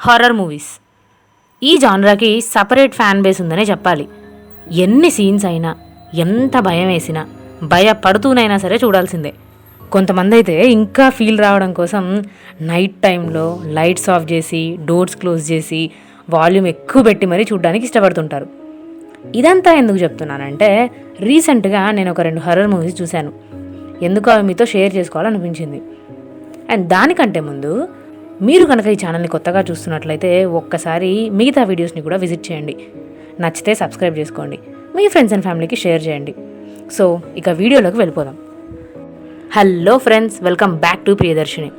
Horror movies ఈ జానరాకి separate fan base ఉందనే చెప్పాలి. ఎన్ని సీన్స్ అయినా ఎంత భయం వేసినా భయపడుతూనైనా సరే చూడాల్సిందే. కొంతమంది అయితే ఇంకా ఫీల్ రావడం కోసం నైట్ టైంలో లైట్స్ ఆఫ్ చేసి డోర్స్ క్లోజ్ చేసి వాల్యూమ్ ఎక్కువ పెట్టి మరీ చూడడానికి ఇష్టపడుతుంటారు. ఇదంతా ఎందుకు చెప్తున్నానంటే రీసెంట్గా నేను ఒక రెండు హర్రర్ మూవీస్ చూశాను. ఎందుకు అవి మీతో షేర్ చేసుకోవాలనిపించింది. అండ్ దానికంటే ముందు మీరు కనుక ఈ ఛానల్ని కొత్తగా చూస్తున్నట్లయితే ఒక్కసారి మిగతా వీడియోస్ని కూడా విజిట్ చేయండి. నచ్చితే సబ్స్క్రైబ్ చేసుకోండి. మీ ఫ్రెండ్స్ అండ్ ఫ్యామిలీకి షేర్ చేయండి. సో ఇక వీడియోలోకి వెళ్ళిపోదాం. Hello friends welcome back to Priyadarshini.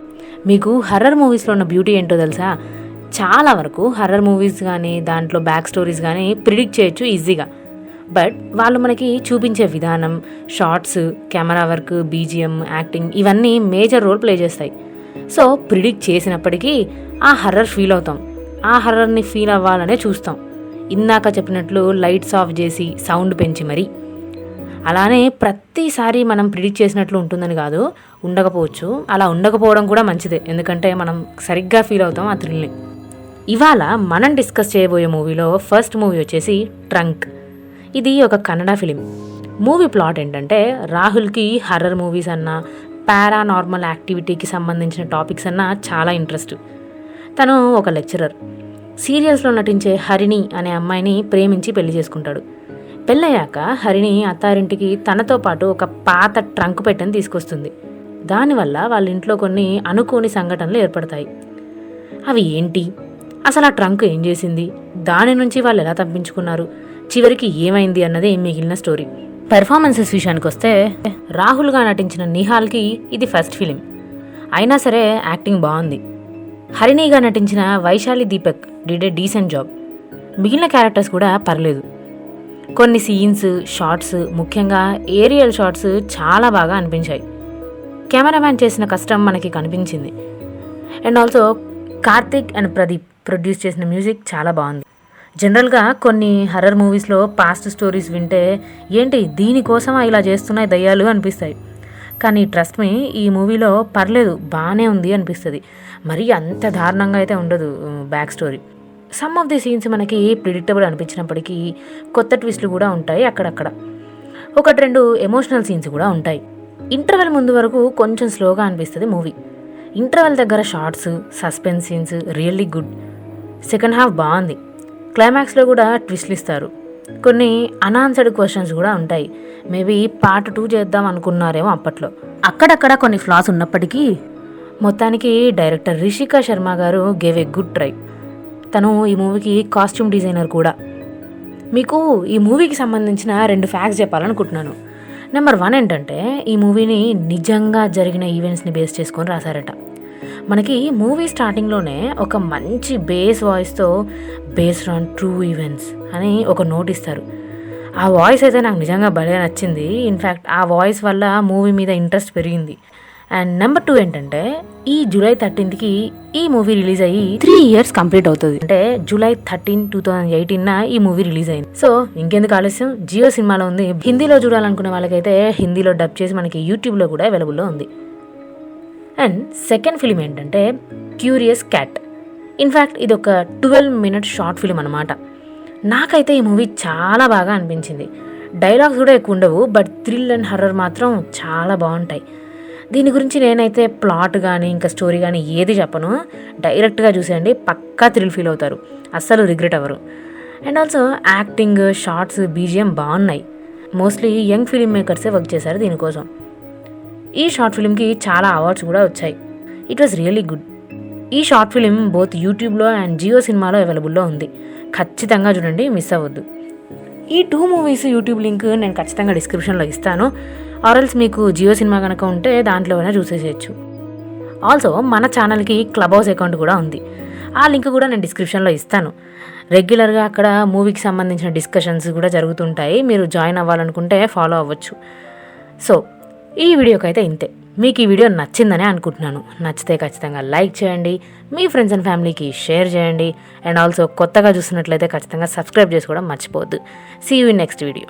మీకు హర్రర్ మూవీస్లో ఉన్న బ్యూటీ ఏంటో తెలుసా? చాలా వరకు హర్రర్ మూవీస్ కానీ దాంట్లో బ్యాక్ స్టోరీస్ కానీ ప్రిడిక్ట్ చేయొచ్చు ఈజీగా. బట్ వాళ్ళు మనకి చూపించే విధానం shots camera work BGM acting ఇవన్నీ మేజర్ రోల్ ప్లే చేస్తాయి. సో ప్రిడిక్ట్ చేసినప్పటికీ ఆ హర్రర్ ఫీల్ అవుతాం. ఆ హర్రర్ని ఫీల్ అవ్వాలనే చూస్తాం. ఇందాక చెప్పినట్లు లైట్స్ ఆఫ్ చేసి సౌండ్ పెంచి మరి. అలానే ప్రతిసారి మనం ప్రిడిక్ట్ చేసినట్లు ఉంటుందని కాదు ఉండకపోవచ్చు. అలా ఉండకపోవడం కూడా మంచిదే. ఎందుకంటే మనం సరిగ్గా ఫీల్ అవుతాం ఆ థ్రిల్ని. ఇవాళ మనం డిస్కస్ చేయబోయే మూవీలో ఫస్ట్ మూవీ వచ్చేసి ట్రంక్. ఇది ఒక కన్నడ ఫిలిం. మూవీ ప్లాట్ ఏంటంటే రాహుల్కి హర్రర్ మూవీస్ అన్నా పారానార్మల్ యాక్టివిటీకి సంబంధించిన టాపిక్స్ అన్న చాలా ఇంట్రెస్ట్. తను ఒక లెక్చరర్. సీరియల్స్లో నటించే హరిణి అనే అమ్మాయిని ప్రేమించి పెళ్ళి చేసుకుంటాడు. పెళ్ళయ్యాక హరిణి అత్తారింటికి తనతో పాటు ఒక పాత ట్రంక్ పెట్టని తీసుకొస్తుంది. దానివల్ల వాళ్ళ ఇంట్లో కొన్ని అనుకోని సంఘటనలు ఏర్పడతాయి. అవి ఏంటి? అసలు ఆ ట్రంక్ ఏం చేసింది? దాని నుంచి వాళ్ళు ఎలా తప్పించుకున్నారు? చివరికి ఏమైంది అన్నది మిగిలిన స్టోరీ. పెర్ఫార్మెన్సెస్ విషయానికి వస్తే రాహుల్గా నటించిన నిహాల్కి ఇది ఫస్ట్ ఫిలిం అయినా సరే యాక్టింగ్ బాగుంది. హరిణిగా నటించిన Vaishali Deepak did a decent job మిగిలిన క్యారెక్టర్స్ కూడా పర్లేదు. కొన్ని సీన్స్ షార్ట్స్ ముఖ్యంగా ఏరియల్ షార్ట్స్ చాలా బాగా అనిపించాయి. కెమెరామ్యాన్ చేసిన కష్టం మనకి కనిపించింది. And also Karthik and Pradeep produce చేసిన మ్యూజిక్ చాలా బాగుంది. జనరల్గా కొన్ని హర్రర్ మూవీస్లో పాస్ట్ స్టోరీస్ వింటే ఏంటి దీనికోసమా ఇలా చేస్తున్నాయి దయ్యాలు అనిపిస్తాయి. కానీ ట్రస్ట్ మీ ఈ మూవీలో పర్లేదు బాగానే ఉంది అనిపిస్తుంది. మరీ అంత దారుణంగా అయితే ఉండదు back story. Some of the scenes మనకి ప్రిడిక్టబుల్ అనిపించినప్పటికీ కొత్త ట్విస్ట్లు కూడా ఉంటాయి అక్కడక్కడ. ఒకటి రెండు ఎమోషనల్ సీన్స్ కూడా ఉంటాయి. ఇంటర్వెల్ ముందు వరకు కొంచెం స్లోగా అనిపిస్తుంది మూవీ. ఇంటర్వెల్ దగ్గర shots suspense scenes really good. Second half బాగుంది. క్లైమాక్స్లో కూడా ట్విస్ట్లు ఇస్తారు. కొన్ని అనాన్సర్డ్ క్వశ్చన్స్ కూడా ఉంటాయి. మేబీ పార్ట్ టూ చేద్దాం అనుకున్నారేమో అప్పట్లో. అక్కడక్కడ కొన్ని ఫ్లాస్ ఉన్నప్పటికీ మొత్తానికి డైరెక్టర్ రిషికా శర్మ గారు గేవ్ ఏ గుడ్ ట్రై తను ఈ మూవీకి కాస్ట్యూమ్ డిజైనర్ కూడా. మీకు ఈ మూవీకి సంబంధించిన రెండు ఫ్యాక్ట్స్ చెప్పాలనుకుంటున్నాను. నెంబర్ వన్ ఏంటంటే ఈ మూవీని నిజంగా జరిగిన ఈవెంట్స్ని బేస్ చేసుకొని రాశారట. మనకి మూవీ స్టార్టింగ్లోనే ఒక మంచి బేస్ వాయిస్తో బేస్డ్ ఆన్ ట్రూ ఈవెంట్స్ అని ఒక నోట్ ఇస్తారు. ఆ వాయిస్ అయితే నాకు నిజంగా భలే నచ్చింది. ఇన్ఫ్యాక్ట్ ఆ వాయిస్ వల్ల మూవీ మీద ఇంట్రెస్ట్ పెరిగింది. అండ్ నెంబర్ టూ ఏంటంటే ఈ జూలై థర్టీన్త్కి ఈ మూవీ రిలీజ్ అయ్యి త్రీ ఇయర్స్ కంప్లీట్ అవుతుంది. అంటే July thirteen two thousand eighteen ఈ మూవీ రిలీజ్ అయింది. సో ఇంకెందుకు ఆలస్యం? జియో సినిమాలో ఉంది. హిందీలో చూడాలనుకునే వాళ్ళకైతే హిందీలో డబ్ చేసి మనకి యూట్యూబ్లో కూడా అవైలబుల్లో ఉంది. అండ్ సెకండ్ ఫిలిం ఏంటంటే క్యూరియస్ క్యాట్ ఇన్ఫ్యాక్ట్ ఇది ఒక ట్వెల్వ్ మినిట్ షార్ట్ ఫిలిం అనమాట నాకైతే ఈ మూవీ చాలా బాగా అనిపించింది. డైలాగ్స్ కూడా ఎక్కువ ఉండవు బట్ థ్రిల్ అండ్ హర్రర్ మాత్రం చాలా బాగుంటాయి. దీని గురించి నేనైతే ప్లాట్ కానీ ఇంకా స్టోరీ కానీ ఏది చెప్పను. డైరెక్ట్గా చూసేయండి పక్కా థ్రిల్ ఫీల్ అవుతారు. అస్సలు రిగ్రెట్ అవ్వరు. And also acting shots BGM బాగున్నాయి. మోస్ట్లీ యంగ్ ఫిలిం మేకర్సే వర్క్ చేశారు దీనికోసం. ఈ షార్ట్ ఫిలింకి చాలా అవార్డ్స్ కూడా వచ్చాయి. ఇట్ వాస్ రియలీ గుడ్ ఈ షార్ట్ ఫిలిం బోత్ యూట్యూబ్లో అండ్ జియో సినిమాలో అవైలబుల్లో ఉంది. ఖచ్చితంగా చూడండి మిస్ అవ్వద్దు. ఈ టూ మూవీస్ యూట్యూబ్ లింక్ నేను ఖచ్చితంగా డిస్క్రిప్షన్లో ఇస్తాను. ఆర్ఎల్స్ మీకు జియో సినిమా కనుక ఉంటే దాంట్లోనే చూసేసేయచ్చు. ఆల్సో మన ఛానల్కి క్లబ్ హౌస్ అకౌంట్ కూడా ఉంది. ఆ లింక్ కూడా నేను డిస్క్రిప్షన్లో ఇస్తాను. రెగ్యులర్గా అక్కడ మూవీకి సంబంధించిన డిస్కషన్స్ కూడా జరుగుతుంటాయి. మీరు జాయిన్ అవ్వాలనుకుంటే ఫాలో అవ్వచ్చు. సో ఈ వీడియోకి అయితే ఇంతే. మీకు ఈ వీడియో నచ్చిందని అనుకుంటున్నాను. నచ్చితే ఖచ్చితంగా లైక్ చేయండి మీ ఫ్రెండ్స్ అండ్ ఫ్యామిలీకి షేర్ చేయండి అండ్ ఆల్సో కొత్తగా చూసినట్లయితే ఖచ్చితంగా సబ్స్క్రైబ్ చేసుకోవడం మర్చిపోవద్దు. See you next video